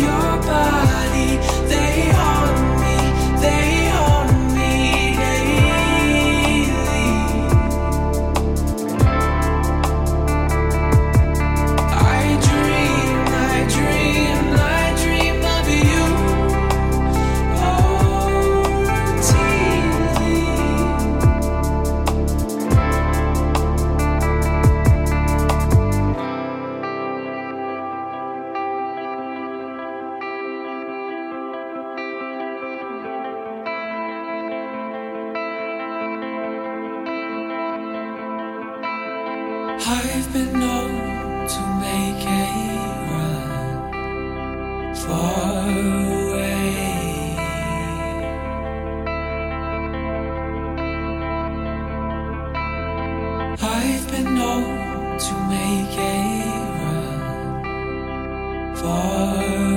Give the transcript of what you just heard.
your body. I've been known to make a run far away. I've been known to make a run far